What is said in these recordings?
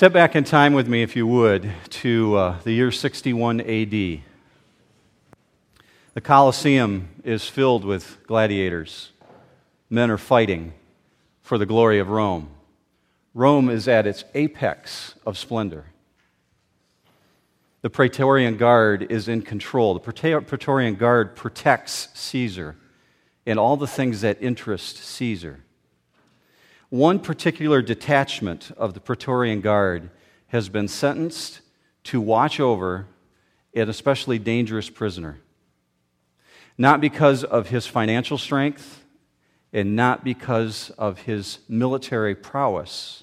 Step back in time with me, if you would, to uh, the year 61 AD. The Colosseum is filled with gladiators. Men are fighting for the glory of Rome. Rome is at its apex of splendor. The Praetorian Guard is in control. The Praetorian Guard protects Caesar and all the things that interest Caesar. One particular detachment of the Praetorian Guard has been sentenced to watch over an especially dangerous prisoner. Not because of his financial strength and not because of his military prowess,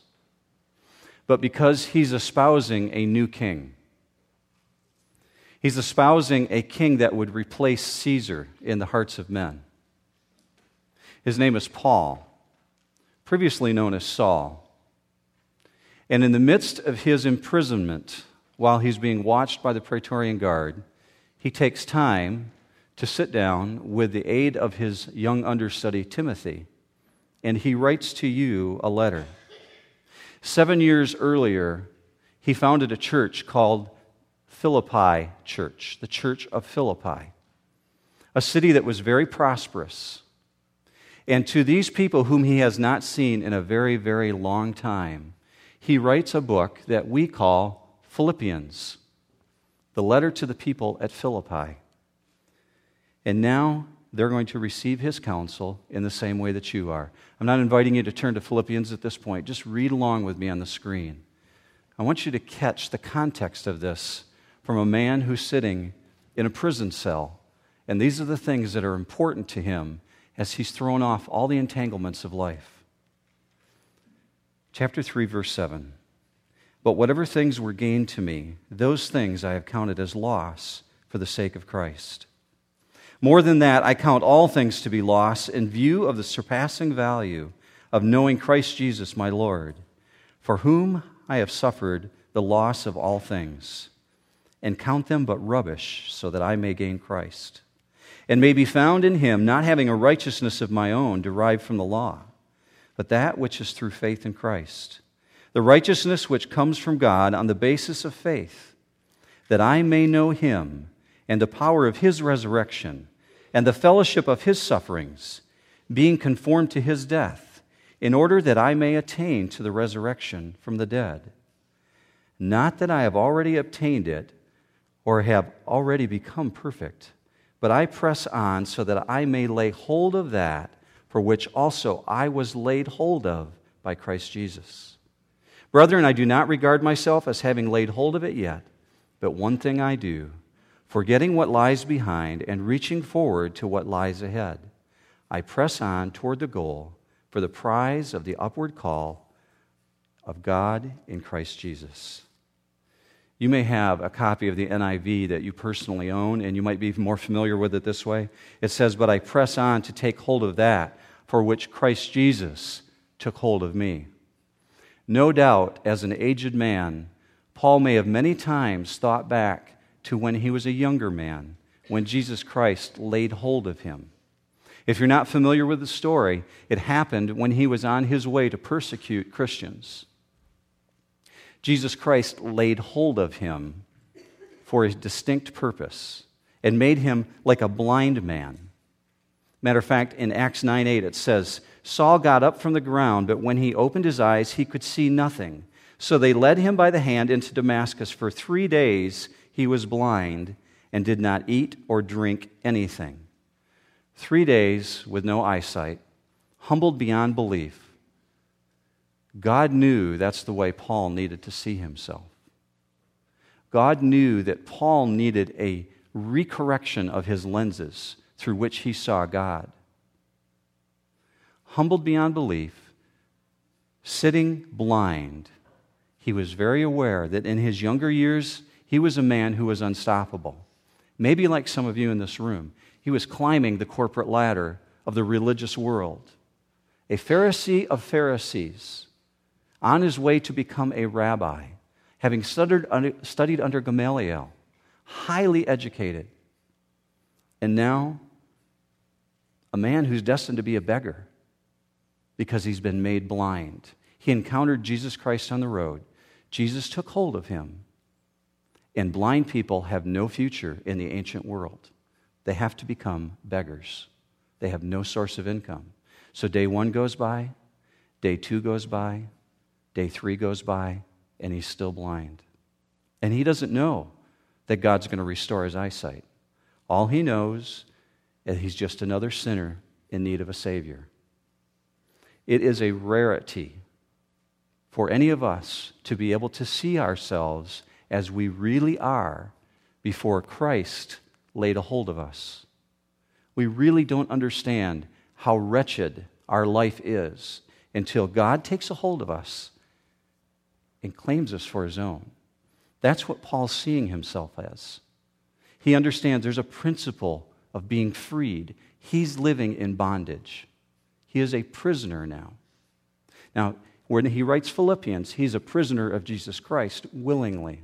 but because he's espousing a new king. He's espousing a king that would replace Caesar in the hearts of men. His name is Paul previously known as Saul. And in the midst of his imprisonment, while he's being watched by the Praetorian Guard, he takes time to sit down with the aid of his young understudy, Timothy, and he writes to you a letter. Seven years earlier, he founded a church called Philippi Church, the Church of Philippi, a city that was very prosperous and to these people whom he has not seen in a very, very long time, he writes a book that we call Philippians, the letter to the people at Philippi. And now they're going to receive his counsel in the same way that you are. I'm not inviting you to turn to Philippians at this point. Just read along with me on the screen. I want you to catch the context of this from a man who's sitting in a prison cell. And these are the things that are important to him as he's thrown off all the entanglements of life. Chapter 3, verse 7. But whatever things were gained to me, those things I have counted as loss for the sake of Christ. More than that, I count all things to be loss in view of the surpassing value of knowing Christ Jesus my Lord, for whom I have suffered the loss of all things, and count them but rubbish so that I may gain Christ and may be found in him, not having a righteousness of my own derived from the law, but that which is through faith in Christ, the righteousness which comes from God on the basis of faith, that I may know him and the power of his resurrection and the fellowship of his sufferings, being conformed to his death, in order that I may attain to the resurrection from the dead. Not that I have already obtained it or have already become perfect but I press on so that I may lay hold of that for which also I was laid hold of by Christ Jesus. Brethren, I do not regard myself as having laid hold of it yet, but one thing I do, forgetting what lies behind and reaching forward to what lies ahead. I press on toward the goal for the prize of the upward call of God in Christ Jesus. You may have a copy of the NIV that you personally own, and you might be more familiar with it this way. It says, But I press on to take hold of that for which Christ Jesus took hold of me. No doubt, as an aged man, Paul may have many times thought back to when he was a younger man, when Jesus Christ laid hold of him. If you're not familiar with the story, it happened when he was on his way to persecute Christians. Jesus Christ laid hold of him for a distinct purpose and made him like a blind man. Matter of fact, in Acts 9 8, it says, Saul got up from the ground, but when he opened his eyes, he could see nothing. So they led him by the hand into Damascus. For three days he was blind and did not eat or drink anything. Three days with no eyesight, humbled beyond belief. God knew that's the way Paul needed to see himself. God knew that Paul needed a recorrection of his lenses through which he saw God. Humbled beyond belief, sitting blind, he was very aware that in his younger years, he was a man who was unstoppable. Maybe like some of you in this room, he was climbing the corporate ladder of the religious world. A Pharisee of Pharisees on his way to become a rabbi, having studied under, Gamaliel, highly educated, and now a man who's destined to be a beggar because he's been made blind. He encountered Jesus Christ on the road, Jesus took hold of him. And blind people have no future in the ancient world. They have to become beggars. They have no source of income. So day one goes by, day two goes by, day three goes by, and he's still blind. And he doesn't know that God's going to restore his eyesight. All he knows is he's just another sinner in need of a Savior. It is a rarity for any of us to be able to see ourselves as we really are before Christ laid a hold of us. We really don't understand how wretched our life is until God takes a hold of us and claims us for his own. That's what Paul's seeing himself as. He understands there's a principle of being freed. He's living in bondage. He is a prisoner now. Now, when he writes Philippians, he's a prisoner of Jesus Christ willingly.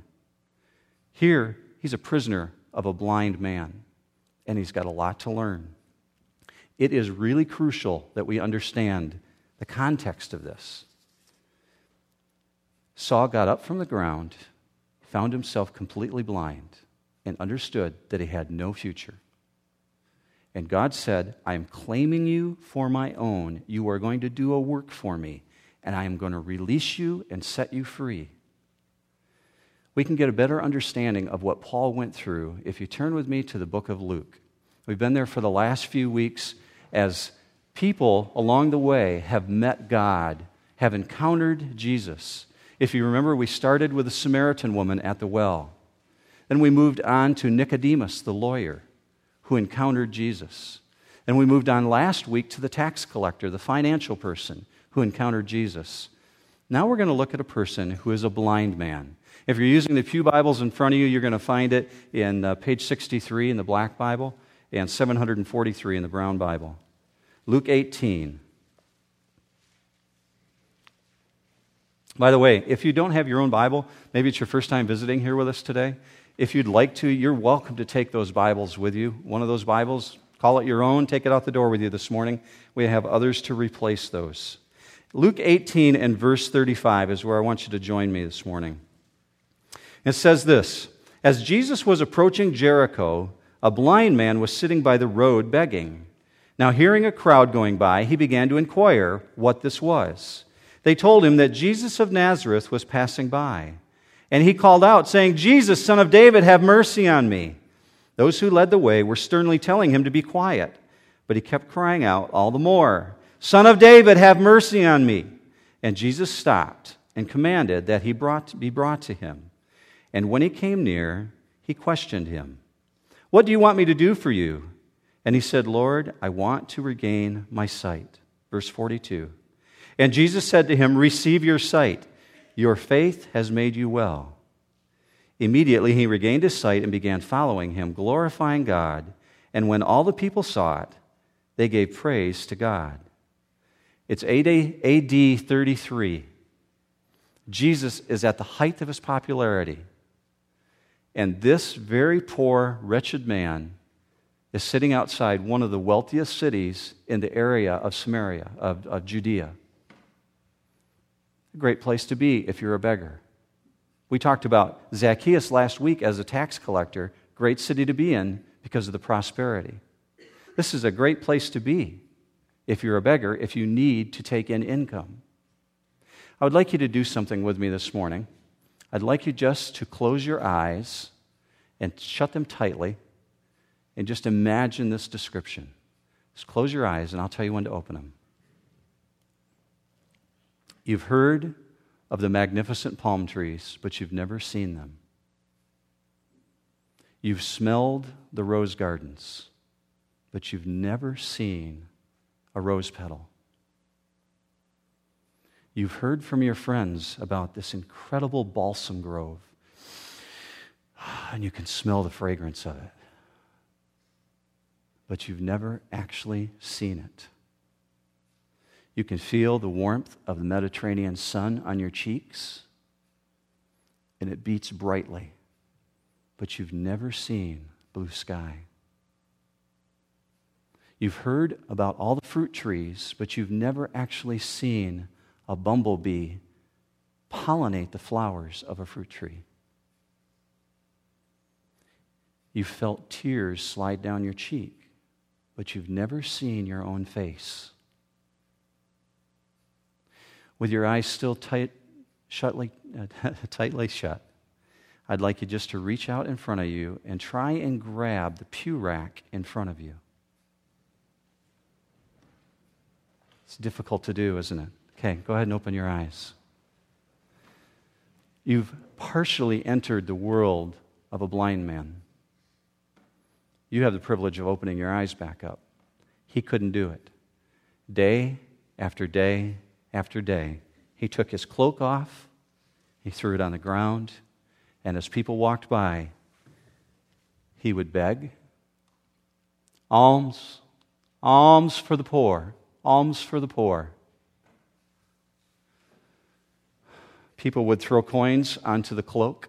Here, he's a prisoner of a blind man, and he's got a lot to learn. It is really crucial that we understand the context of this. Saul got up from the ground, found himself completely blind, and understood that he had no future. And God said, I am claiming you for my own. You are going to do a work for me, and I am going to release you and set you free. We can get a better understanding of what Paul went through if you turn with me to the book of Luke. We've been there for the last few weeks as people along the way have met God, have encountered Jesus. If you remember, we started with the Samaritan woman at the well. Then we moved on to Nicodemus, the lawyer, who encountered Jesus. And we moved on last week to the tax collector, the financial person who encountered Jesus. Now we're going to look at a person who is a blind man. If you're using the Pew Bibles in front of you, you're going to find it in uh, page 63 in the Black Bible and 743 in the Brown Bible. Luke 18. By the way, if you don't have your own Bible, maybe it's your first time visiting here with us today. If you'd like to, you're welcome to take those Bibles with you. One of those Bibles, call it your own, take it out the door with you this morning. We have others to replace those. Luke 18 and verse 35 is where I want you to join me this morning. It says this As Jesus was approaching Jericho, a blind man was sitting by the road begging. Now, hearing a crowd going by, he began to inquire what this was. They told him that Jesus of Nazareth was passing by. And he called out, saying, Jesus, son of David, have mercy on me. Those who led the way were sternly telling him to be quiet, but he kept crying out all the more, Son of David, have mercy on me. And Jesus stopped and commanded that he brought, be brought to him. And when he came near, he questioned him, What do you want me to do for you? And he said, Lord, I want to regain my sight. Verse 42. And Jesus said to him, Receive your sight. Your faith has made you well. Immediately he regained his sight and began following him, glorifying God. And when all the people saw it, they gave praise to God. It's AD 33. Jesus is at the height of his popularity. And this very poor, wretched man is sitting outside one of the wealthiest cities in the area of Samaria, of, of Judea. A great place to be if you're a beggar. We talked about Zacchaeus last week as a tax collector, great city to be in because of the prosperity. This is a great place to be if you're a beggar, if you need to take in income. I would like you to do something with me this morning. I'd like you just to close your eyes and shut them tightly and just imagine this description. Just close your eyes, and I'll tell you when to open them. You've heard of the magnificent palm trees, but you've never seen them. You've smelled the rose gardens, but you've never seen a rose petal. You've heard from your friends about this incredible balsam grove, and you can smell the fragrance of it but you've never actually seen it. You can feel the warmth of the Mediterranean sun on your cheeks, and it beats brightly, but you've never seen blue sky. You've heard about all the fruit trees, but you've never actually seen a bumblebee pollinate the flowers of a fruit tree. You've felt tears slide down your cheek, but you've never seen your own face. With your eyes still tight, shut like, uh, tightly shut, I'd like you just to reach out in front of you and try and grab the pew rack in front of you. It's difficult to do, isn't it? Okay, go ahead and open your eyes. You've partially entered the world of a blind man. You have the privilege of opening your eyes back up. He couldn't do it. Day after day after day, he took his cloak off, he threw it on the ground, and as people walked by, he would beg alms, alms for the poor, alms for the poor. People would throw coins onto the cloak.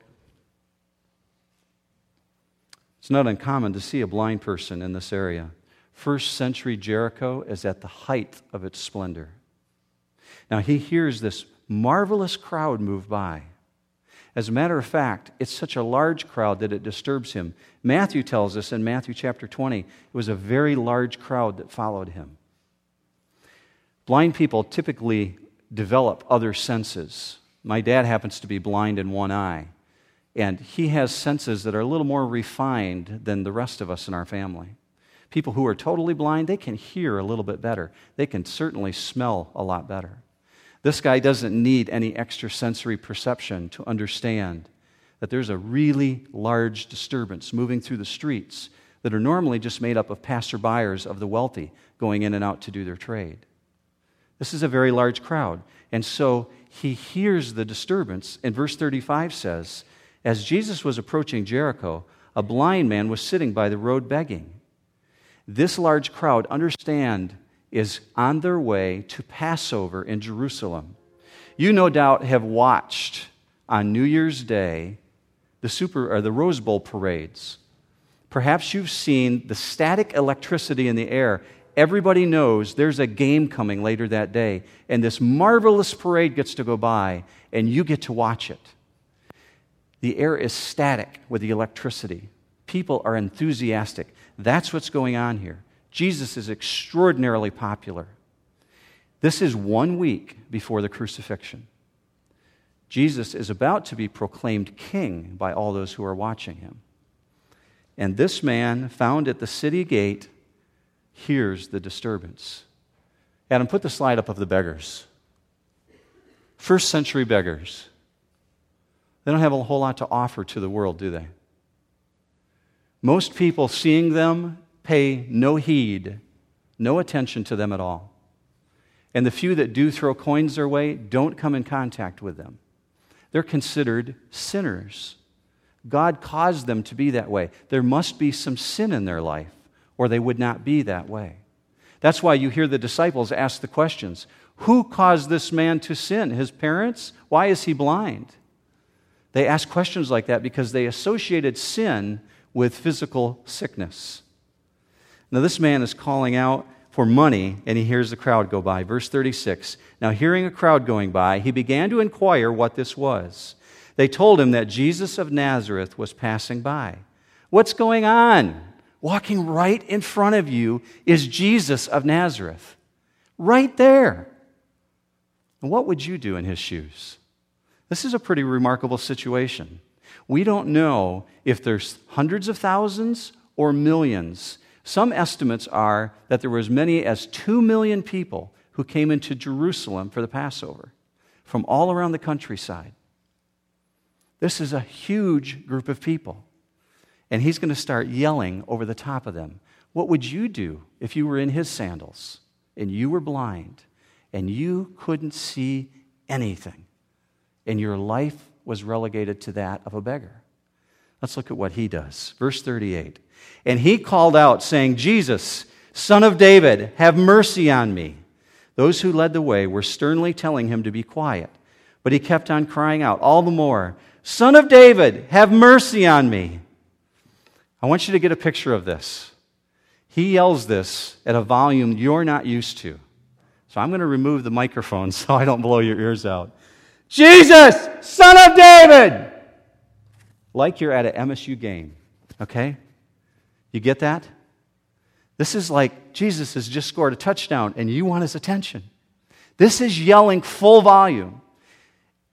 It's not uncommon to see a blind person in this area. First century Jericho is at the height of its splendor. Now he hears this marvelous crowd move by. As a matter of fact, it's such a large crowd that it disturbs him. Matthew tells us in Matthew chapter 20, it was a very large crowd that followed him. Blind people typically develop other senses. My dad happens to be blind in one eye. And he has senses that are a little more refined than the rest of us in our family. People who are totally blind, they can hear a little bit better. They can certainly smell a lot better. This guy doesn't need any extra sensory perception to understand that there's a really large disturbance moving through the streets that are normally just made up of passerbyers of the wealthy going in and out to do their trade. This is a very large crowd. And so he hears the disturbance. And verse 35 says, as Jesus was approaching Jericho, a blind man was sitting by the road begging. This large crowd, understand, is on their way to Passover in Jerusalem. You no doubt have watched on New Year's Day the super or the Rose Bowl parades. Perhaps you've seen the static electricity in the air. Everybody knows there's a game coming later that day, and this marvelous parade gets to go by, and you get to watch it. The air is static with the electricity. People are enthusiastic. That's what's going on here. Jesus is extraordinarily popular. This is one week before the crucifixion. Jesus is about to be proclaimed king by all those who are watching him. And this man, found at the city gate, hears the disturbance. Adam, put the slide up of the beggars. First century beggars. They don't have a whole lot to offer to the world, do they? Most people seeing them pay no heed, no attention to them at all. And the few that do throw coins their way don't come in contact with them. They're considered sinners. God caused them to be that way. There must be some sin in their life, or they would not be that way. That's why you hear the disciples ask the questions Who caused this man to sin? His parents? Why is he blind? They asked questions like that because they associated sin with physical sickness. Now, this man is calling out for money, and he hears the crowd go by. Verse 36 Now, hearing a crowd going by, he began to inquire what this was. They told him that Jesus of Nazareth was passing by. What's going on? Walking right in front of you is Jesus of Nazareth. Right there. And what would you do in his shoes? This is a pretty remarkable situation. We don't know if there's hundreds of thousands or millions. Some estimates are that there were as many as 2 million people who came into Jerusalem for the Passover from all around the countryside. This is a huge group of people. And he's going to start yelling over the top of them. What would you do if you were in his sandals and you were blind and you couldn't see anything? and your life was relegated to that of a beggar. Let's look at what he does. Verse 38. And he called out, saying, Jesus, son of David, have mercy on me. Those who led the way were sternly telling him to be quiet, but he kept on crying out all the more, Son of David, have mercy on me. I want you to get a picture of this. He yells this at a volume you're not used to. So I'm going to remove the microphone so I don't blow your ears out. Jesus, son of David. Like you're at an MSU game, okay? You get that? This is like Jesus has just scored a touchdown and you want his attention. This is yelling full volume.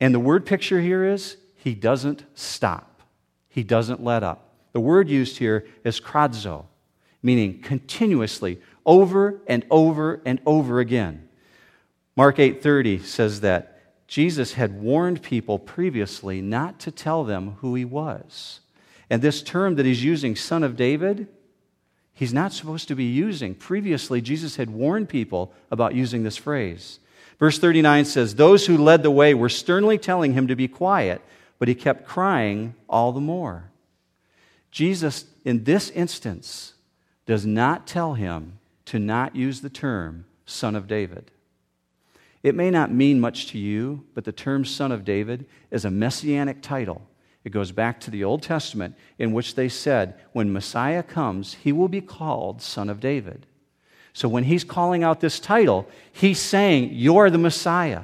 And the word picture here is he doesn't stop, he doesn't let up. The word used here is kradzo, meaning continuously, over and over and over again. Mark 8:30 says that Jesus had warned people previously not to tell them who he was. And this term that he's using, son of David, he's not supposed to be using. Previously, Jesus had warned people about using this phrase. Verse 39 says, Those who led the way were sternly telling him to be quiet, but he kept crying all the more. Jesus, in this instance, does not tell him to not use the term Son of David. It may not mean much to you, but the term Son of David is a messianic title. It goes back to the Old Testament, in which they said, when Messiah comes, he will be called Son of David. So when he's calling out this title, he's saying, You're the Messiah.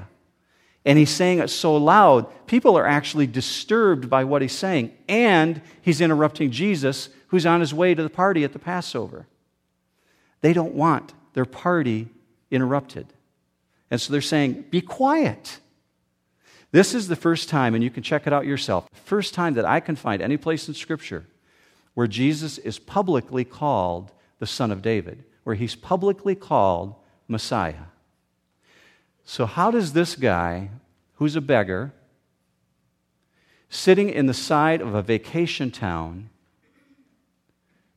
And he's saying it so loud, people are actually disturbed by what he's saying. And he's interrupting Jesus, who's on his way to the party at the Passover. They don't want their party interrupted. And so they're saying, Be quiet. This is the first time, and you can check it out yourself, the first time that I can find any place in Scripture where Jesus is publicly called the Son of David, where he's publicly called Messiah. So, how does this guy, who's a beggar, sitting in the side of a vacation town,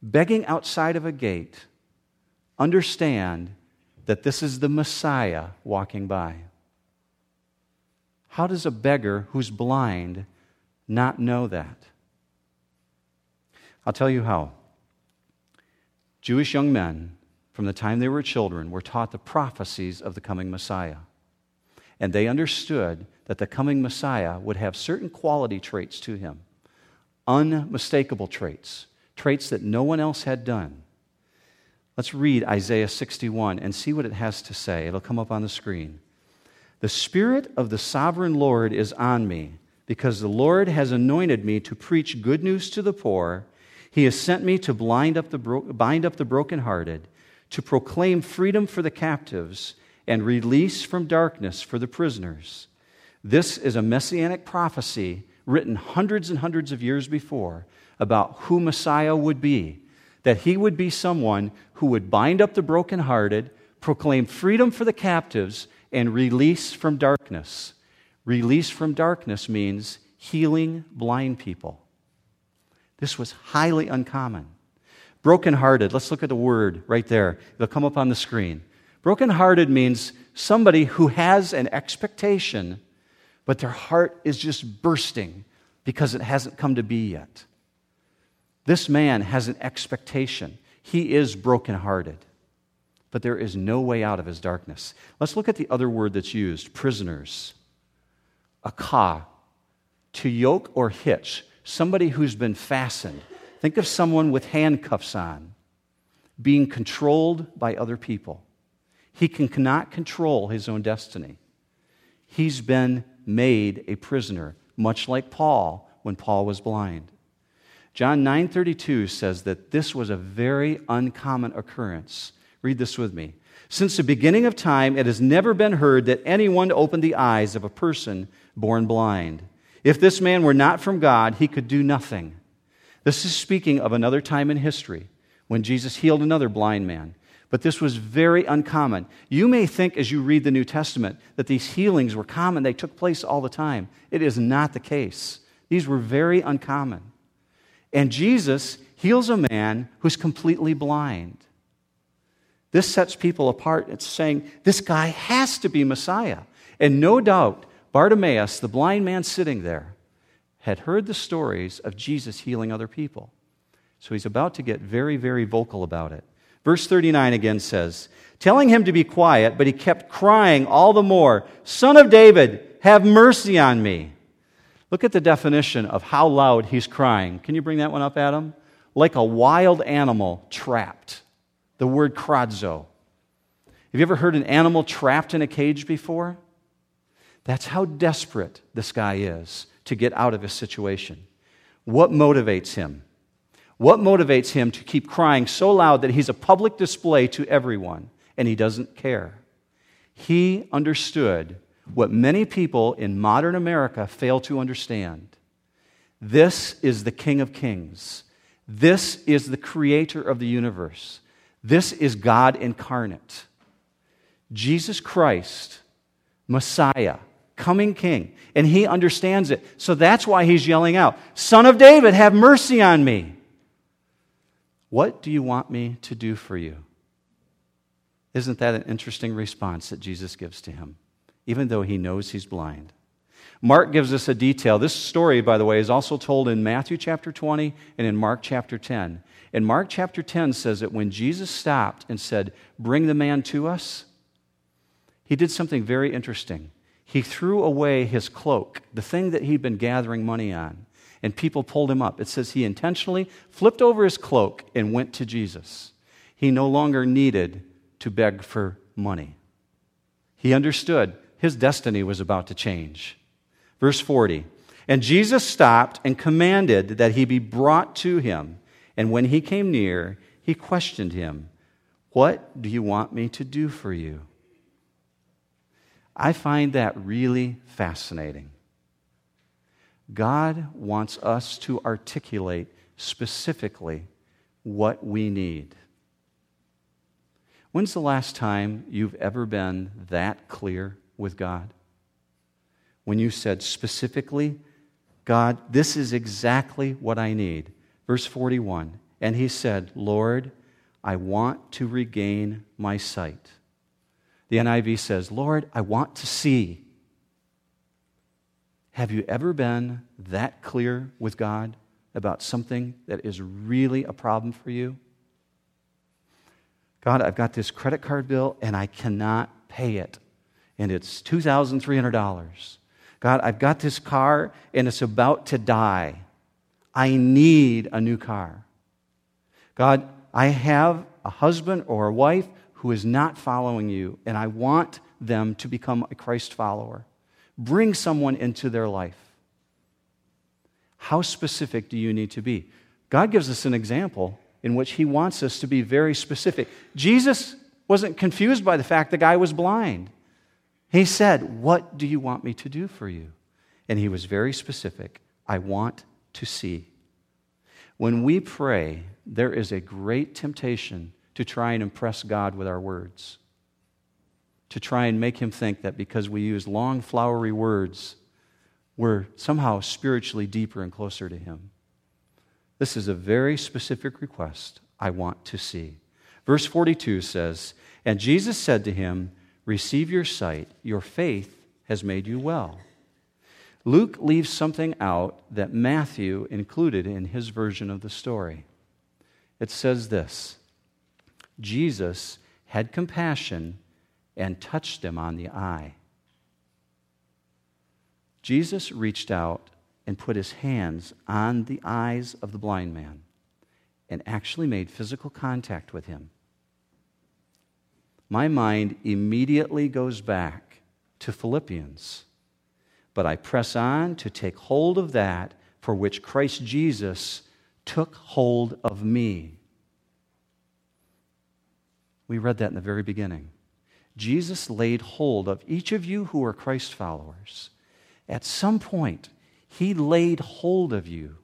begging outside of a gate, understand that this is the Messiah walking by? How does a beggar who's blind not know that? I'll tell you how. Jewish young men, from the time they were children, were taught the prophecies of the coming Messiah. And they understood that the coming Messiah would have certain quality traits to him, unmistakable traits, traits that no one else had done. Let's read Isaiah 61 and see what it has to say. It'll come up on the screen. The Spirit of the sovereign Lord is on me, because the Lord has anointed me to preach good news to the poor. He has sent me to blind up the bro- bind up the brokenhearted, to proclaim freedom for the captives and release from darkness for the prisoners. This is a messianic prophecy written hundreds and hundreds of years before about who Messiah would be. That he would be someone who would bind up the brokenhearted, proclaim freedom for the captives, and release from darkness. Release from darkness means healing blind people. This was highly uncommon. Brokenhearted, let's look at the word right there. It'll come up on the screen. Brokenhearted means somebody who has an expectation, but their heart is just bursting because it hasn't come to be yet. This man has an expectation. He is brokenhearted, but there is no way out of his darkness. Let's look at the other word that's used prisoners. Akah, to yoke or hitch, somebody who's been fastened. Think of someone with handcuffs on, being controlled by other people. He can, cannot control his own destiny. He's been made a prisoner, much like Paul when Paul was blind. John 9:32 says that this was a very uncommon occurrence. Read this with me. Since the beginning of time, it has never been heard that anyone opened the eyes of a person born blind. If this man were not from God, he could do nothing. This is speaking of another time in history when Jesus healed another blind man but this was very uncommon. You may think as you read the New Testament that these healings were common, they took place all the time. It is not the case. These were very uncommon. And Jesus heals a man who's completely blind. This sets people apart. It's saying this guy has to be Messiah. And no doubt, Bartimaeus, the blind man sitting there, had heard the stories of Jesus healing other people. So he's about to get very, very vocal about it. Verse 39 again says, telling him to be quiet, but he kept crying all the more, Son of David, have mercy on me. Look at the definition of how loud he's crying. Can you bring that one up, Adam? Like a wild animal trapped. The word kradzo. Have you ever heard an animal trapped in a cage before? That's how desperate this guy is to get out of his situation. What motivates him? What motivates him to keep crying so loud that he's a public display to everyone and he doesn't care? He understood what many people in modern America fail to understand. This is the King of Kings. This is the creator of the universe. This is God incarnate. Jesus Christ, Messiah, coming King. And he understands it. So that's why he's yelling out, Son of David, have mercy on me. What do you want me to do for you? Isn't that an interesting response that Jesus gives to him, even though he knows he's blind? Mark gives us a detail. This story, by the way, is also told in Matthew chapter 20 and in Mark chapter 10. And Mark chapter 10 says that when Jesus stopped and said, Bring the man to us, he did something very interesting. He threw away his cloak, the thing that he'd been gathering money on and people pulled him up. It says he intentionally flipped over his cloak and went to Jesus. He no longer needed to beg for money. He understood his destiny was about to change. Verse 40 And Jesus stopped and commanded that he be brought to him. And when he came near, he questioned him, What do you want me to do for you? I find that really fascinating. God wants us to articulate specifically what we need. When's the last time you've ever been that clear with God? When you said specifically, God, this is exactly what I need. Verse 41 And he said, Lord, I want to regain my sight. The NIV says, Lord, I want to see. Have you ever been that clear with God about something that is really a problem for you? God, I've got this credit card bill and I cannot pay it, and it's $2,300. God, I've got this car and it's about to die. I need a new car. God, I have a husband or a wife who is not following you, and I want them to become a Christ follower. Bring someone into their life. How specific do you need to be? God gives us an example in which He wants us to be very specific. Jesus wasn't confused by the fact the guy was blind. He said, What do you want me to do for you? And he was very specific. I want to see. When we pray, there is a great temptation to try and impress God with our words to try and make him think that because we use long, flowery words, we're somehow spiritually deeper and closer to him. This is a very specific request I want to see. Verse 42 says, And Jesus said to him, Receive your sight, your faith has made you well. Luke leaves something out that Matthew included in his version of the story. It says this Jesus had compassion and touched him on the eye. Jesus reached out and put his hands on the eyes of the blind man and actually made physical contact with him. My mind immediately goes back to Philippians, but I press on to take hold of that for which Christ Jesus took hold of me. We read that in the very beginning. Jesus laid hold of each of you who are Christ followers. At some point, he laid hold of you.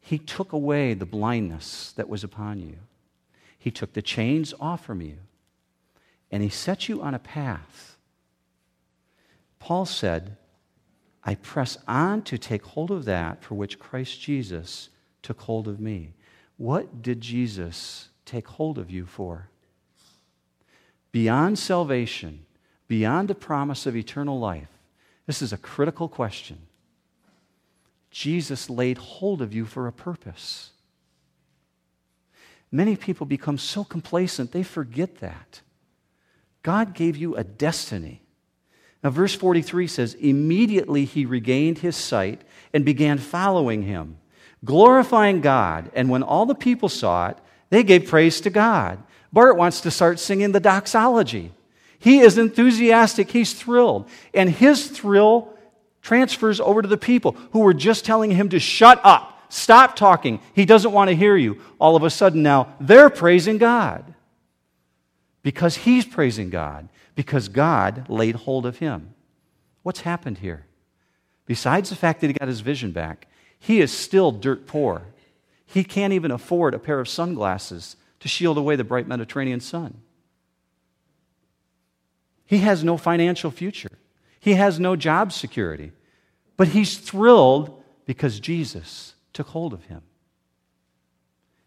He took away the blindness that was upon you. He took the chains off from you. And he set you on a path. Paul said, I press on to take hold of that for which Christ Jesus took hold of me. What did Jesus take hold of you for? beyond salvation, beyond the promise of eternal life, this is a critical question. Jesus laid hold of you for a purpose. Many people become so complacent, they forget that. God gave you a destiny. Now, verse 43 says, Immediately he regained his sight and began following him, glorifying God. And when all the people saw it, they gave praise to God. Bart wants to start singing the doxology. He is enthusiastic. He's thrilled. And his thrill transfers over to the people who were just telling him to shut up, stop talking. He doesn't want to hear you. All of a sudden now, they're praising God because he's praising God, because God laid hold of him. What's happened here? Besides the fact that he got his vision back, he is still dirt poor. He can't even afford a pair of sunglasses to shield away the bright Mediterranean sun. He has no financial future. He has no job security. But he's thrilled because Jesus took hold of him.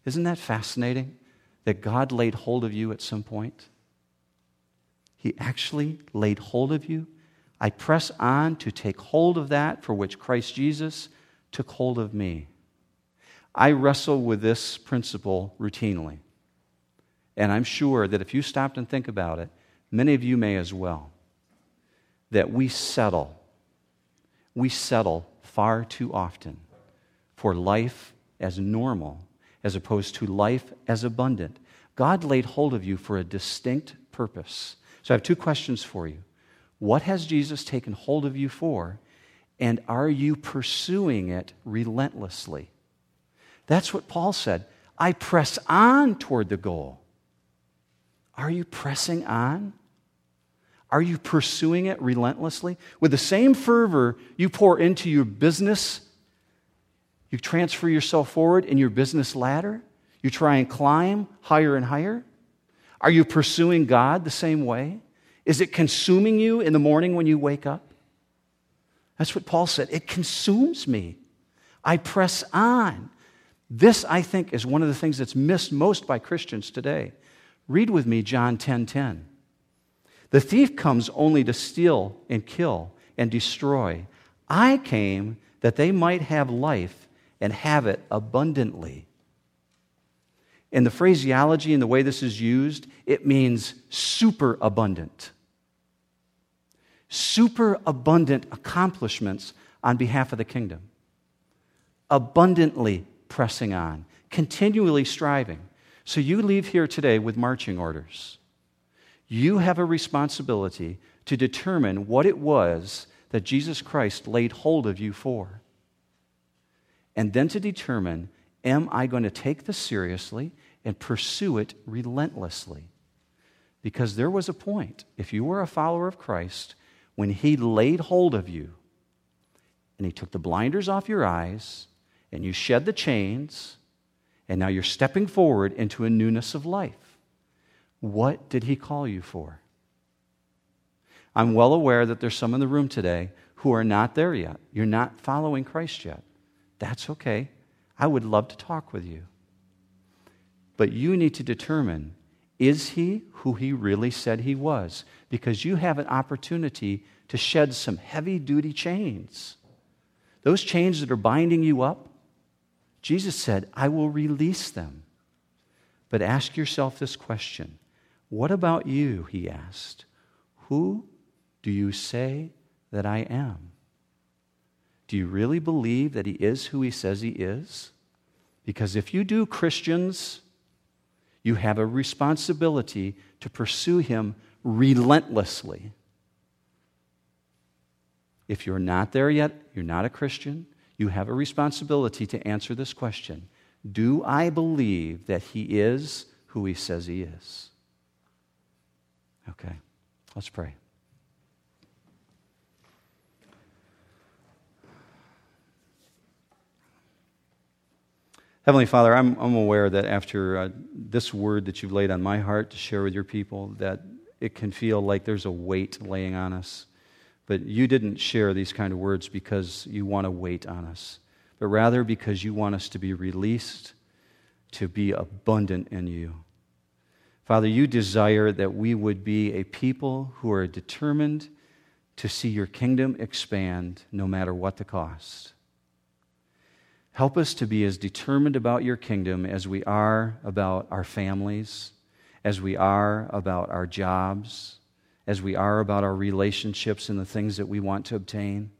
Isn't that fascinating that God laid hold of you at some point? He actually laid hold of you. I press on to take hold of that for which Christ Jesus took hold of me. I wrestle with this principle routinely. And I'm sure that if you stopped and think about it, many of you may as well. That we settle, we settle far too often for life as normal as opposed to life as abundant. God laid hold of you for a distinct purpose. So I have two questions for you. What has Jesus taken hold of you for? And are you pursuing it relentlessly? That's what Paul said. I press on toward the goal. Are you pressing on? Are you pursuing it relentlessly? With the same fervor you pour into your business, you transfer yourself forward in your business ladder, you try and climb higher and higher. Are you pursuing God the same way? Is it consuming you in the morning when you wake up? That's what Paul said. It consumes me. I press on. This, I think, is one of the things that's missed most by Christians today. Read with me John 10:10. 10, 10. The thief comes only to steal and kill and destroy. I came that they might have life and have it abundantly. In the phraseology and the way this is used, it means super abundant. Super abundant accomplishments on behalf of the kingdom. Abundantly pressing on, continually striving. So you leave here today with marching orders. You have a responsibility to determine what it was that Jesus Christ laid hold of you for. And then to determine am I going to take this seriously and pursue it relentlessly? Because there was a point, if you were a follower of Christ, when He laid hold of you and He took the blinders off your eyes and you shed the chains, and now you're stepping forward into a newness of life. What did he call you for? I'm well aware that there's some in the room today who are not there yet. You're not following Christ yet. That's okay. I would love to talk with you. But you need to determine is he who he really said he was? Because you have an opportunity to shed some heavy duty chains. Those chains that are binding you up, Jesus said, I will release them. But ask yourself this question What about you? He asked. Who do you say that I am? Do you really believe that he is who he says he is? Because if you do, Christians, you have a responsibility to pursue him relentlessly. If you're not there yet, you're not a Christian, you have a responsibility to answer this question Do I believe that he is who he says he is? Okay, let's pray. Heavenly Father, I'm, I'm aware that after uh, this word that you've laid on my heart to share with your people, that it can feel like there's a weight laying on us. But you didn't share these kind of words because you want to wait on us, but rather because you want us to be released, to be abundant in you. Father, you desire that we would be a people who are determined to see your kingdom expand no matter what the cost. Help us to be as determined about your kingdom as we are about our families, as we are about our jobs, as we are about our relationships and the things that we want to obtain.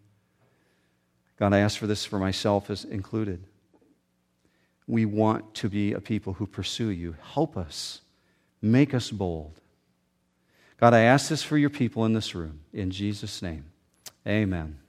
God, I ask for this for myself as included. We want to be a people who pursue you. Help us. Make us bold. God, I ask this for your people in this room. In Jesus' name, amen.